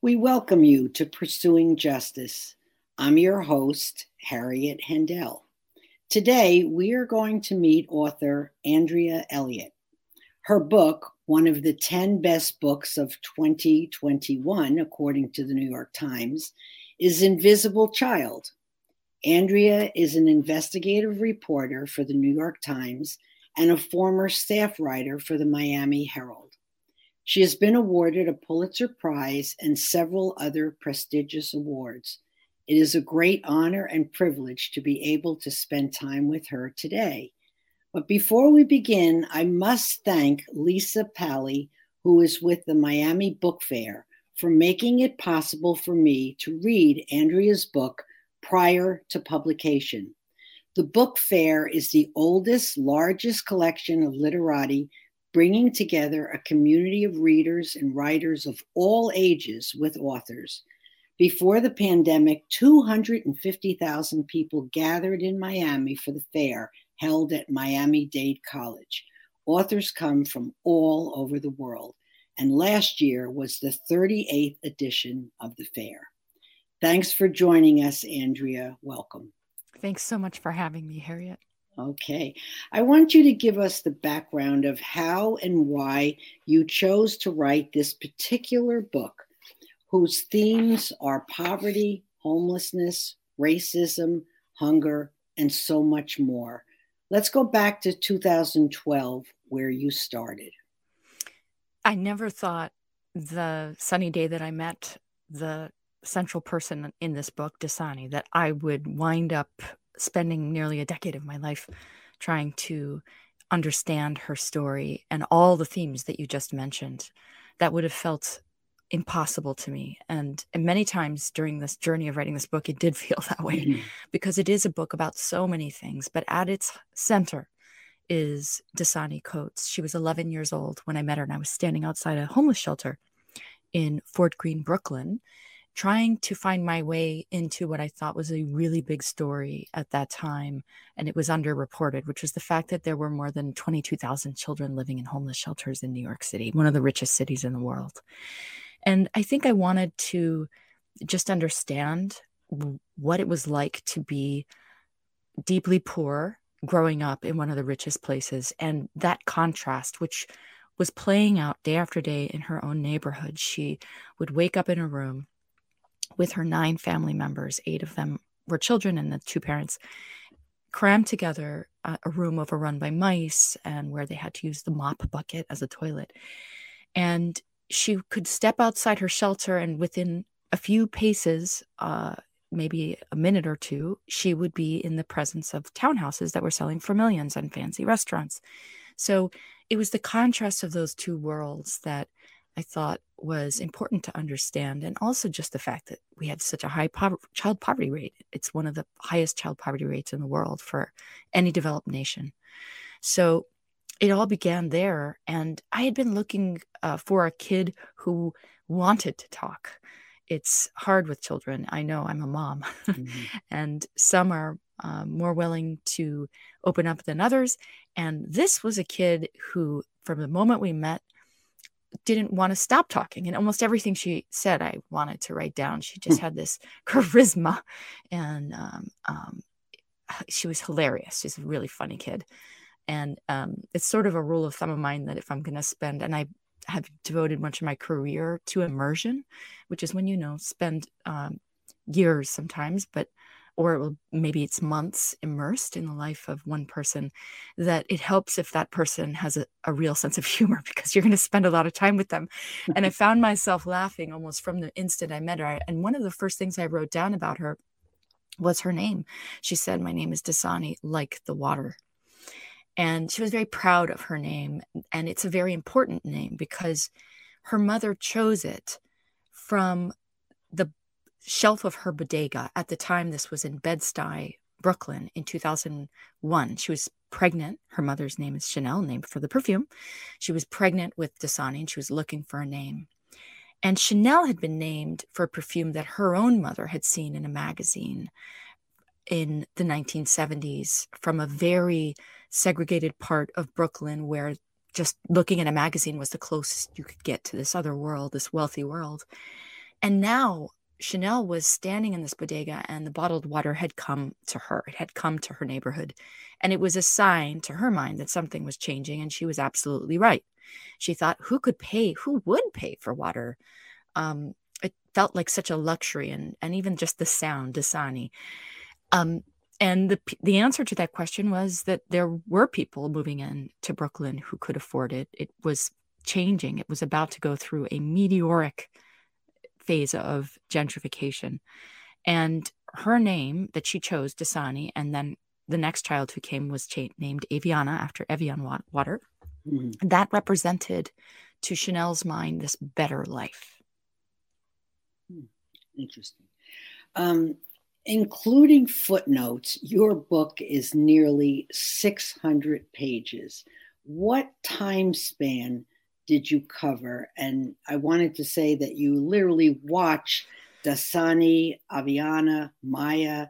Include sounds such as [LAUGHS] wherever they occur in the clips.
We welcome you to Pursuing Justice. I'm your host, Harriet Hendel. Today, we are going to meet author Andrea Elliott. Her book, one of the 10 best books of 2021, according to the New York Times, is Invisible Child. Andrea is an investigative reporter for the New York Times and a former staff writer for the Miami Herald. She has been awarded a Pulitzer Prize and several other prestigious awards. It is a great honor and privilege to be able to spend time with her today. But before we begin, I must thank Lisa Pally, who is with the Miami Book Fair, for making it possible for me to read Andrea's book prior to publication. The book fair is the oldest, largest collection of literati, bringing together a community of readers and writers of all ages with authors. Before the pandemic, 250,000 people gathered in Miami for the fair held at Miami Dade College. Authors come from all over the world, and last year was the 38th edition of the fair. Thanks for joining us, Andrea. Welcome. Thanks so much for having me, Harriet. Okay. I want you to give us the background of how and why you chose to write this particular book whose themes are poverty, homelessness, racism, hunger, and so much more. Let's go back to 2012, where you started. I never thought the sunny day that I met the central person in this book, Dasani, that I would wind up spending nearly a decade of my life trying to understand her story and all the themes that you just mentioned. That would have felt impossible to me. And, and many times during this journey of writing this book, it did [LAUGHS] feel that way mm-hmm. because it is a book about so many things. But at its center is Dasani Coates. She was 11 years old when I met her, and I was standing outside a homeless shelter in Fort Greene, Brooklyn, trying to find my way into what I thought was a really big story at that time. And it was underreported, which was the fact that there were more than 22,000 children living in homeless shelters in New York City, one of the richest cities in the world. And I think I wanted to just understand what it was like to be deeply poor growing up in one of the richest places and that contrast which was playing out day after day in her own neighborhood she would wake up in her room with her nine family members eight of them were children and the two parents crammed together uh, a room overrun by mice and where they had to use the mop bucket as a toilet. And she could step outside her shelter and within a few paces uh, maybe a minute or two she would be in the presence of townhouses that were selling for millions and fancy restaurants. So it was the contrast of those two worlds that i thought was important to understand and also just the fact that we had such a high po- child poverty rate it's one of the highest child poverty rates in the world for any developed nation so it all began there. And I had been looking uh, for a kid who wanted to talk. It's hard with children. I know I'm a mom, mm-hmm. [LAUGHS] and some are uh, more willing to open up than others. And this was a kid who, from the moment we met, didn't want to stop talking. And almost everything she said, I wanted to write down. She just hmm. had this [LAUGHS] charisma, and um, um, she was hilarious. She's a really funny kid. And um, it's sort of a rule of thumb of mine that if I'm going to spend, and I have devoted much of my career to immersion, which is when you know spend um, years sometimes, but or it will, maybe it's months immersed in the life of one person, that it helps if that person has a, a real sense of [LAUGHS] humor because you're going to spend a lot of time with them. and I [LAUGHS] found myself laughing almost from the instant I met her. And one of the first things I wrote down about her was her name. She said, My name is Dasani, like the water and she was very proud of her name. And it's a very important name because her mother chose it from shelf of her bodega. At the time, this was in Bed-Stuy, Brooklyn in 2001. She was pregnant. Her mother's name is Chanel, named for the perfume. She was pregnant with Dasani and she was looking for a name. And Chanel had been named for a perfume that her own mother had seen in a magazine in the 1970s from a very segregated part of Brooklyn where just looking at a magazine was the closest you could get to this other world, this wealthy world. And now Chanel was standing in this bodega and the bottled water had come to her. It had come to her neighborhood. And it was a sign to her mind that something was changing. And she was absolutely right. She thought, who could pay? Who would pay for water? Um, it felt like such a luxury and, and even just the sound, Dasani. Um, and the, the answer to that question was that there were people moving in to Brooklyn who could afford it. It was changing. It was about to go through a meteoric phase of gentrification. And her name that she chose, Dasani, and then the next child who came was cha- named Aviana after Evian water. Mm-hmm. That represented to Chanel's mind this better life. Hmm. Interesting. Um, including footnotes, your book is nearly 600 pages. What time span did you cover? And I wanted to say that you literally watch Dasani, Aviana, Maya,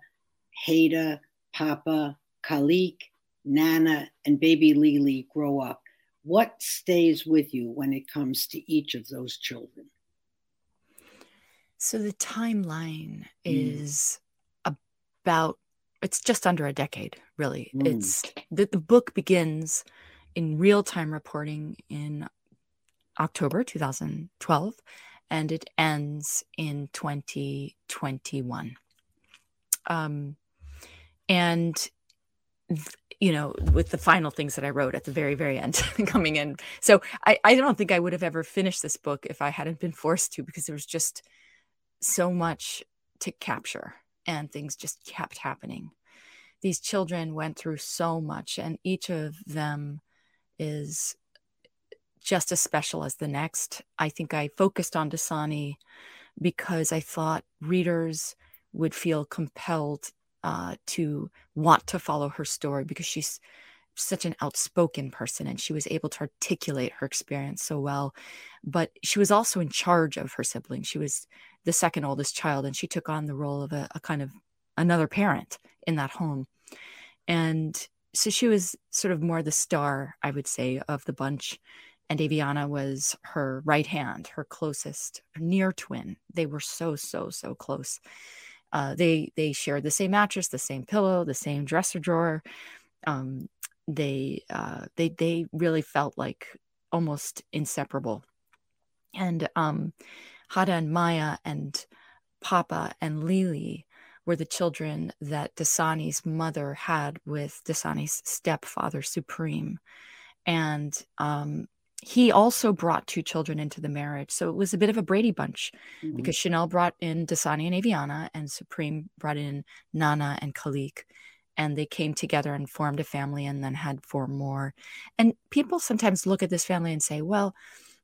Haida, Papa, Khalik, Nana, and baby Lily grow up. What stays with you when it comes to each of those children? So the timeline mm. is about it's just under a decade, really. Mm. It's the, the book begins in real time reporting in October 2012 and it ends in 2021. Um, and, th- you know, with the final things that I wrote at the very, very end [LAUGHS] coming in. So I, I don't think I would have ever finished this book if I hadn't been forced to, because there was just so much to capture and things just kept happening. These children went through so much, and each of them is just as special as the next. I think I focused on Dasani because I thought readers would feel compelled uh, to want to follow her story because she's such an outspoken person and she was able to articulate her experience so well. But she was also in charge of her siblings. She was the second oldest child and she took on the role of a, a kind of another parent in that home. And so she was sort of more the star, I would say, of the bunch and Aviana was her right hand, her closest near twin. They were so so so close. Uh, they they shared the same mattress, the same pillow, the same dresser drawer. Um, they uh, they they really felt like almost inseparable. And um, Hada and Maya and Papa and Lily were the children that Dasani's mother had with Dasani's stepfather Supreme. And um, he also brought two children into the marriage. So it was a bit of a Brady bunch mm-hmm. because Chanel brought in Dasani and Aviana, and Supreme brought in Nana and Khalik. And they came together and formed a family and then had four more. And people sometimes look at this family and say, well,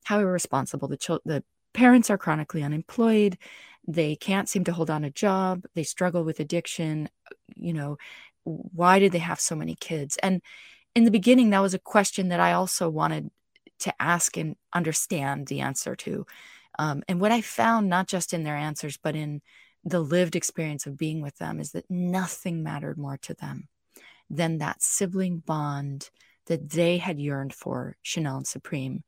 how irresponsible. The, ch- the parents are chronically unemployed. They can't seem to hold on a job. They struggle with addiction. You know, why did they have so many kids? And in the beginning, that was a question that I also wanted to ask and understand the answer to. Um, and what I found, not just in their answers, but in the lived experience of being with them, is that nothing mattered more to them than that sibling bond that they had yearned for, Chanel and Supreme.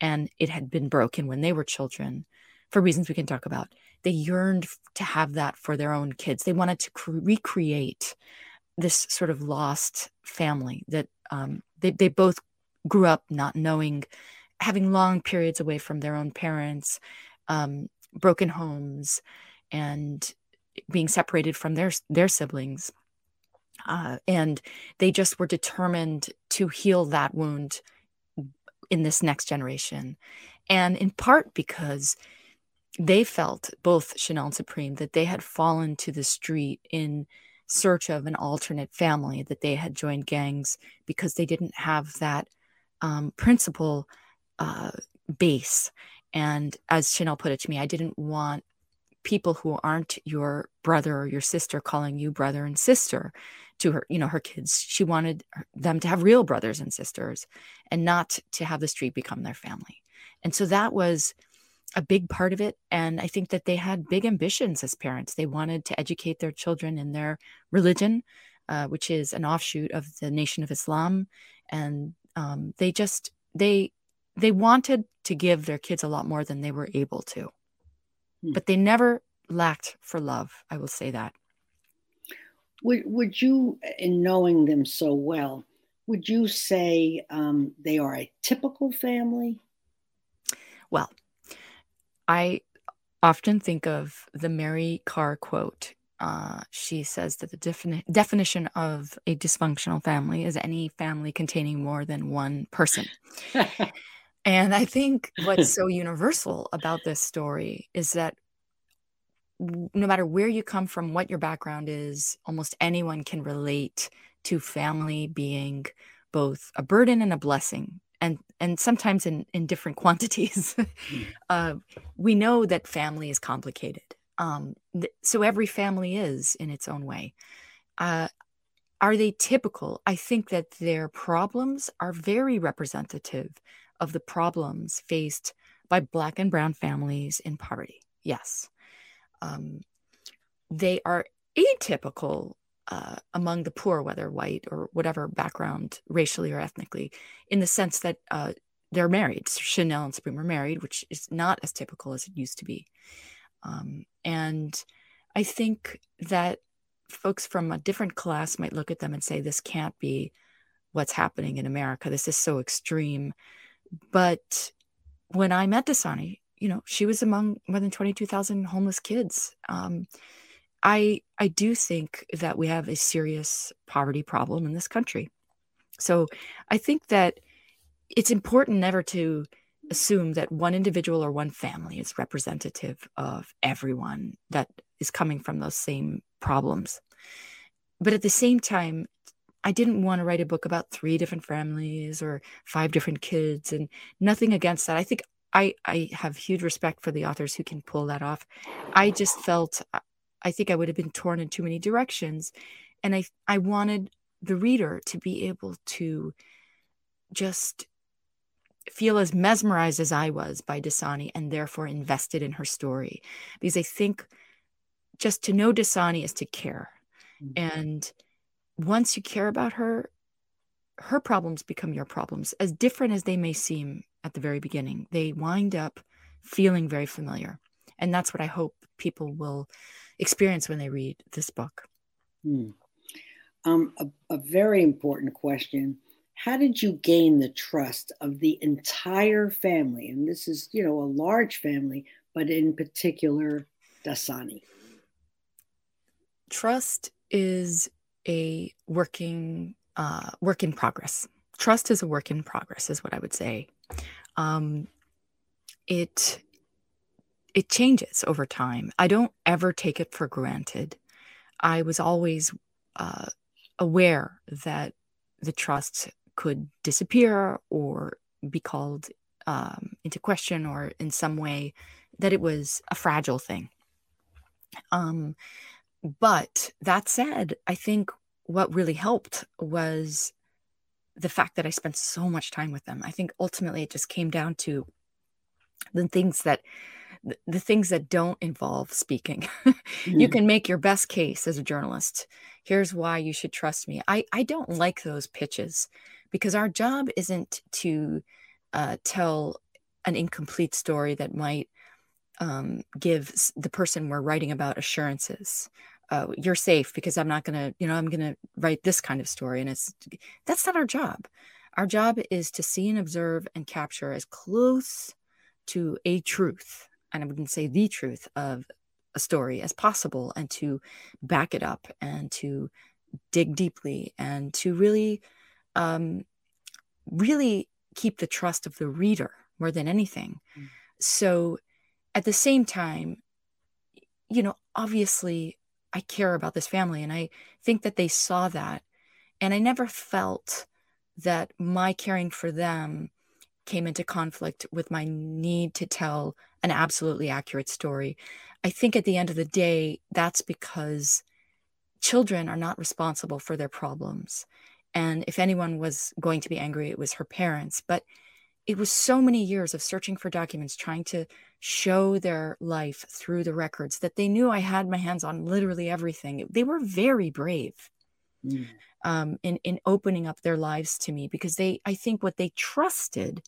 And it had been broken when they were children for reasons we can talk about. They yearned to have that for their own kids. They wanted to cre- recreate this sort of lost family that um, they, they both grew up not knowing, having long periods away from their own parents, um, broken homes, and being separated from their their siblings. Uh, and they just were determined to heal that wound in this next generation. And in part because they felt, both Chanel and Supreme, that they had fallen to the street in search of an alternate family, that they had joined gangs because they didn't have that um, principal uh, base. And as Chanel put it to me, I didn't want people who aren't your brother or your sister calling you brother and sister to her, you know, her kids. She wanted them to have real brothers and sisters and not to have the street become their family. And so that was a big part of it. And I think that they had big ambitions as parents. They wanted to educate their children in their religion, uh, which is an offshoot of the Nation of Islam. And um, they just they they wanted to give their kids a lot more than they were able to hmm. but they never lacked for love. I will say that. Would, would you, in knowing them so well, would you say um, they are a typical family? Well, I often think of the Mary Karr quote. Uh, she says that the defini- definition of a dysfunctional family is any family containing more than one person. and I think what's [LAUGHS] so universal about this story is that no matter where you come from, what your background is, almost anyone can relate to family being both a burden and a blessing and and sometimes in in different [LAUGHS] quantities mm. uh, we know that family is complicated um, th- so every family is in its own way uh, are they typical i think that their problems are very representative of the problems faced by black and brown families in poverty yes um, they are atypical uh, among the poor, whether white or whatever background, racially or ethnically, in the sense that uh, they're married. Chanel and Supreme were married, which is not as typical as it used to be. Um, and I think that folks from a different class might look at them and say, this can't be what's happening in America. This is so extreme. But when I met Dasani, you know, she was among more than 22,000 homeless kids. Um, I I do think that we have a serious poverty problem in this country. So I think that it's important never to assume that one individual or one family is representative of everyone that is coming from those same problems. But at the same time, I didn't want to write a book about three different families or five different kids and nothing against that. I think I, I have huge respect for the authors who can pull that off. I just felt I think I would have been torn in too many directions. And I, I wanted the reader to be able to just feel as mesmerized as I was by Dasani and therefore invested in her story. Because I think just to know Dasani is to care. Mm-hmm. And once you care about her, her problems become your problems, as different as they may seem at the very beginning. They wind up feeling very familiar. And that's what I hope people will experience when they read this book? Hmm. Um, a, a very important question. How did you gain the trust of the entire family? And this is, you know, a large family, but in particular, Dasani. Trust is a working uh, work in progress. Trust is a work in progress, is what I would say. Um, it it changes over time. I don't ever take it for granted. I was always uh, aware that the trust could disappear or be called um, into question or in some way that it was a fragile thing. Um, but that said, I think what really helped was the fact that I spent so much time with them. I think ultimately it just came down to the things that the, things that don't involve speaking. [LAUGHS] mm-hmm. You can make your best case as a journalist. Here's why you should trust me. I, I don't like those pitches because our job isn't to uh, tell an incomplete story that might um, give the person we're writing about assurances. Uh, you're safe because I'm not going to, you know, I'm going to write this kind of story. And it's that's not our job. Our job is to see and observe and capture as close to a truth and I wouldn't say the truth of a story as possible and to back it up and to dig deeply and to really um, really keep the trust of the reader more than anything mm. so at the same time you know obviously i care about this family and i think that they saw that and i never felt that my caring for them came into conflict with my need to tell an absolutely accurate story. I think at the end of the day, that's because children are not responsible for their problems. And if anyone was going to be angry, it was her parents. But it was so many years of searching for documents, trying to show their life through the records that they knew I had my hands on literally everything. They were very brave. Mm. Um, in in opening up their lives to me because they I think what they trusted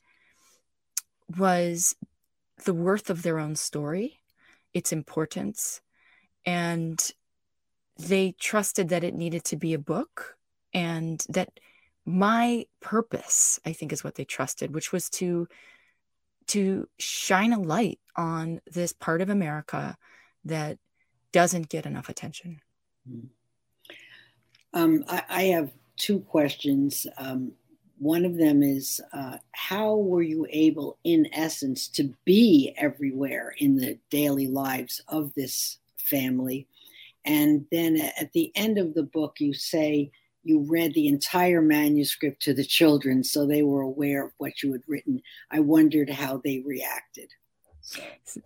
was the worth of their own story. its importance. And they trusted that it needed to be a book and that my purpose, I think, is what they trusted, which was to to shine a light on this part of America that doesn't get enough attention. Hmm. Um, I, I, have two questions. Um, one of them is uh, how were you able, in essence, to be everywhere in the daily lives of this family? And then at the end of the book, you say you read the entire manuscript to the children so they were aware of what you had written. I wondered how they reacted.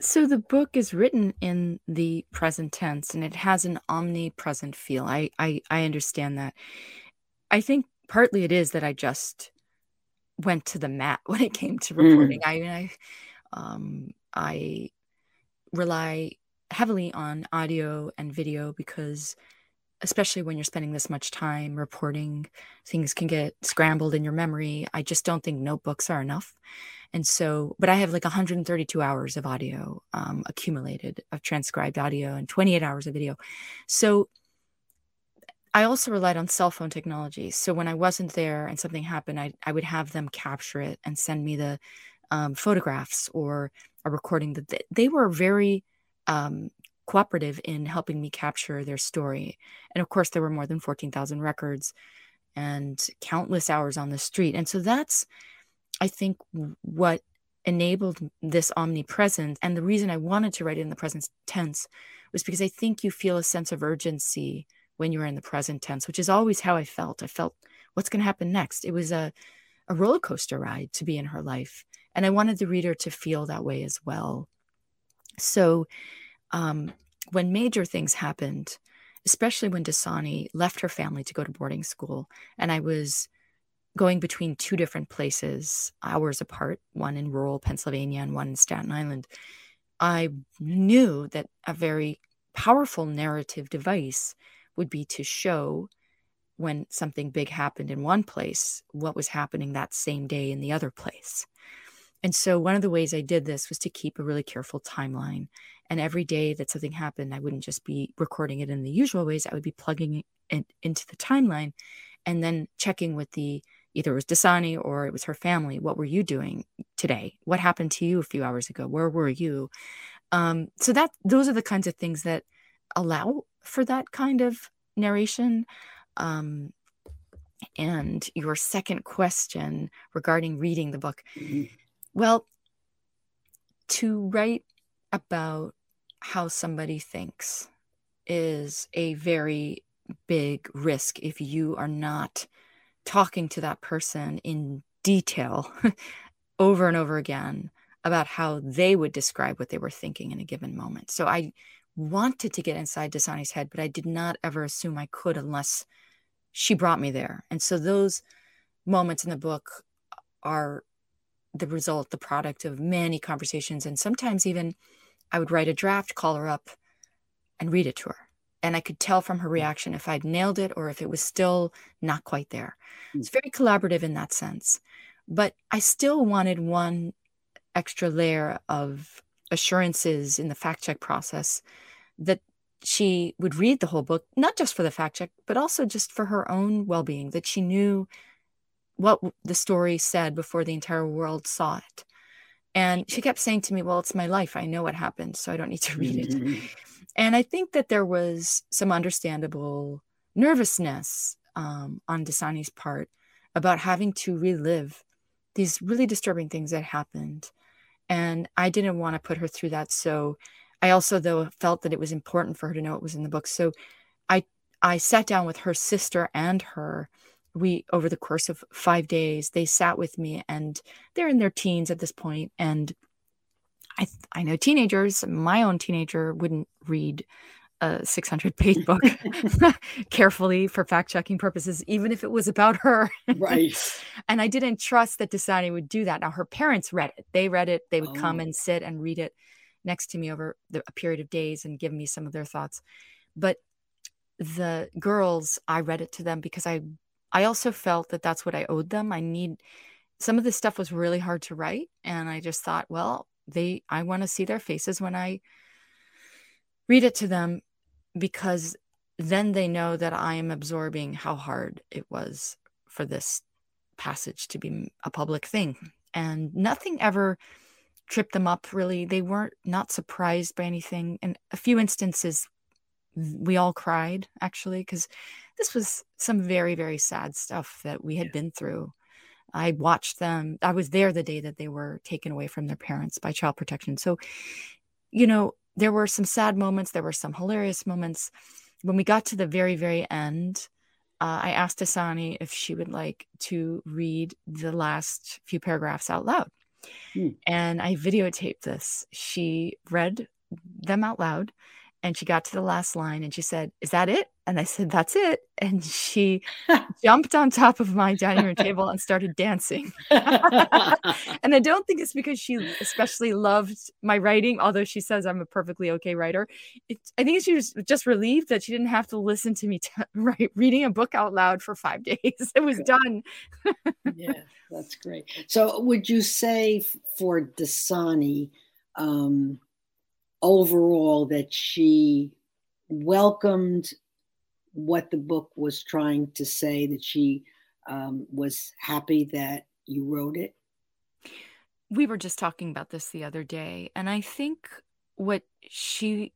So the book is written in the present tense and it has an omnipresent feel. I I, I understand that. I think partly it is that I just went to the mat [LAUGHS] when it came to reporting. Mm. I I um I rely heavily on audio and video because especially when you're spending this much time reporting things can get scrambled in your memory i just don't think notebooks are enough and so but i have like 132 hours of audio um, accumulated of transcribed audio and 28 hours of video so i also relied on cell phone technology so when i wasn't there and something happened i, I would have them capture it and send me the um, photographs or a recording that they, they were very um, cooperative in helping me capture their story. And of course, there were more than 14,000 records and countless hours on the street. And so that's, I think, what enabled this omnipresence. And the reason I wanted to write it in the present tense was because I think you feel a sense of urgency when you're in the present tense, which is always how I felt. I felt, what's going to happen next? It was a, a roller coaster ride to be in her life. And I wanted the reader to feel that way as well. So um, when major things happened, especially when Dasani left her family to go to boarding school, and I was going between two different places, hours apart, one in rural Pennsylvania and one in Staten Island, I knew that a very powerful narrative device would be to show when something big happened in one place, what was happening that same day in the other place. And so, one of the ways I did this was to keep a really careful timeline and every day that something happened, I wouldn't just be recording it in the usual ways. I would be plugging it into the timeline and then checking with the either it was Dasani or it was her family. What were you doing today? What happened to you a few hours ago? Where were you? Um, so that those are the kinds of things that allow for that kind of narration. Um, and your second question regarding reading the book. Mm-hmm. Well, to write about how somebody thinks is a very big risk if you are not talking to that person in detail [LAUGHS] over and over again about how they would describe what they were thinking in a given moment. So I wanted to get inside Dasani's head, but I did not ever assume I could unless she brought me there. And so those moments in the book are the result, the product of many conversations and sometimes even I would write a draft, call her up, and read it to her. And I could tell from her mm. reaction if I'd nailed it or if it was still not quite there. Mm. It's very collaborative in that sense. But I still wanted one extra layer of assurances in the fact check process that she would read the whole book, not just for the fact check, but also just for her own well being, that she knew what the story said before the entire world saw it. And she kept saying to me, Well, it's my life. I know what happened, so I don't need to [LAUGHS] read it. [LAUGHS] And I think that there was some understandable nervousness um, on Dasani's part about having to relive these really disturbing things that happened. And I didn't want to put her through that. So I also, though, felt that it was important for her to know what was in the book. So I I sat down with her sister and her we over the course of five days they sat with me and they're in their teens at this point and i i know teenagers my own teenager wouldn't read a 600 page [LAUGHS] book [LAUGHS] carefully for fact checking purposes even if it was about her. Right. [LAUGHS] And i didn't trust that Dasani would do that. Now her parents read it. They read it. They would oh. come and sit and read it next to me over the, a period of days and give me some of their thoughts. But the girls i read it to them because i I also felt that that's what I owed them. I need some of this stuff was really hard to write and I just thought, well, they I want to see their faces when I read it to them because then they know that I am absorbing how hard it was for this passage to be a public thing. And nothing ever tripped them up really. They weren't not surprised by anything. In a few instances, we all cried actually, because this was some very, very sad stuff that we had yeah. been through. I watched them. I was there the day that they were taken away from their parents by child protection. So, you know, there were some sad moments, there were some hilarious moments. When we got to the very, very end, uh, I asked Dasani if she would like to read the last few paragraphs out loud. Hmm. And I videotaped this. She read them out loud and she got to the last line and she said, Is that it? And I said, That's it. And she [LAUGHS] jumped on top of my dining room table and started dancing. [LAUGHS] and I don't think it's because she especially loved my writing, although she says I'm a perfectly okay writer. It, I think she was just relieved that she didn't have to listen to me t- [LAUGHS] write, reading a book out loud for five days. It was done. yeah, that's great. So, would you say for Dasani, um, overall that she welcomed what the book was trying to say, that she um, was happy that you wrote it? We were just talking about this the other day, and I think what she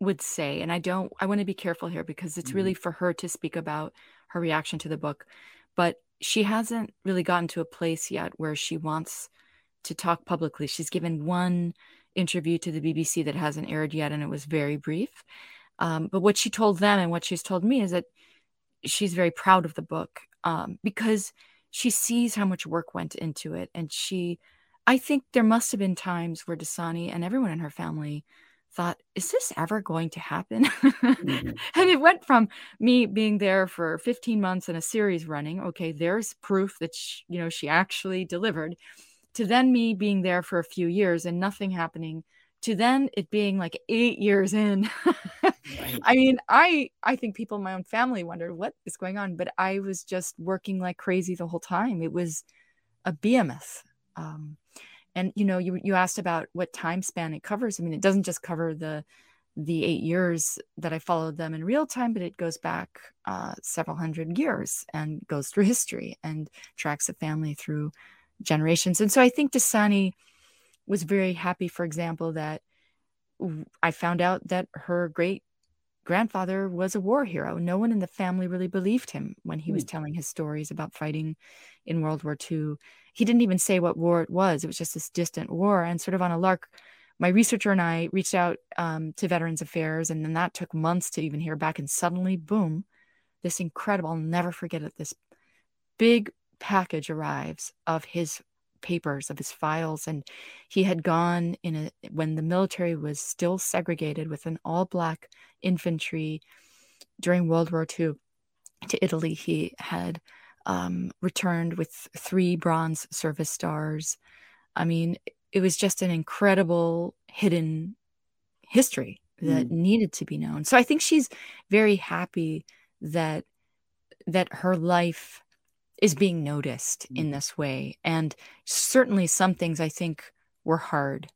would say, and I don't, I want to be careful here because it's mm-hmm. really for her to speak about her reaction to the book, but she hasn't really gotten to a place yet where she wants to talk publicly. She's given one interview to the BBC that hasn't aired yet, and it was very brief. Um, but what she told them and what she's told me is that she's very proud of the book um, because she sees how much work went into it. And she, I think there must have been times where Dasani and everyone in her family thought, is this ever going to happen? mm-hmm. [LAUGHS] And it went from me being there for 15 months and a series running. Okay, there's proof that, she, you know, she actually delivered to then me being there for a few years and nothing happening to then it being like eight years in. Right. [LAUGHS] i mean i i think people in my own family wondered what is going on but i was just working like crazy the whole time. It was a behemoth um, and you know you, you asked about what time span it covers. I mean it doesn't just cover the the eight years that i followed them in real time but it goes back uh, several hundred years and goes through history and tracks a family through generations. And so I think Dasani was very happy, for example, that I found out that her great grandfather was a war hero. No one in the family really believed him when he was hmm. telling his stories about fighting in World War II. He didn't even say what war it was, it was just this distant war. And sort of on a lark, my researcher and I reached out um, to Veterans Affairs, and then that took months to even hear back. And suddenly, boom, this incredible, I'll never forget it, this big package arrives of his papers of his files and he had gone in a when the military was still segregated with an all black infantry during world war ii to italy he had um, returned with three bronze service stars i mean it was just an incredible hidden history that mm. needed to be known so i think she's very happy that that her life is being noticed in mm-hmm. this way. And certainly some things I think were hard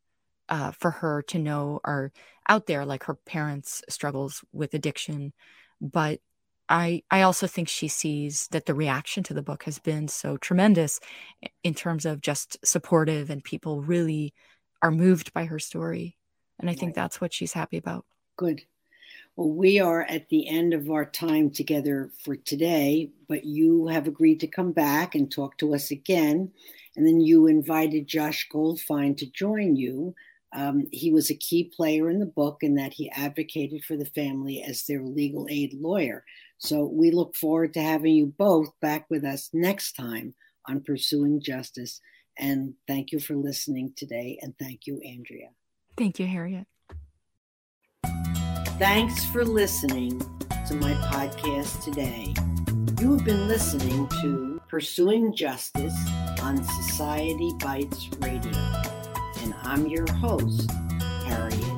uh, for her to know are out there, like her parents' struggles with addiction. But I I also think she sees that the reaction to the book has been so tremendous in terms of just supportive and people really are moved by her story. And I think that's what she's happy about. Good. Well, we are at the end of our time together for today, but you have agreed to come back and talk to us again. And then you invited Josh Goldfein to join you. Um, he was a key player in the book in that he advocated for the family as their legal aid lawyer. So we look forward to having you both back with us next time on Pursuing Justice. And thank you for listening today. And thank you, Andrea. Thank you, Harriet. Thanks for listening to my podcast today. You have been listening to Pursuing Justice on Society Bites Radio, and I'm your host, Harriet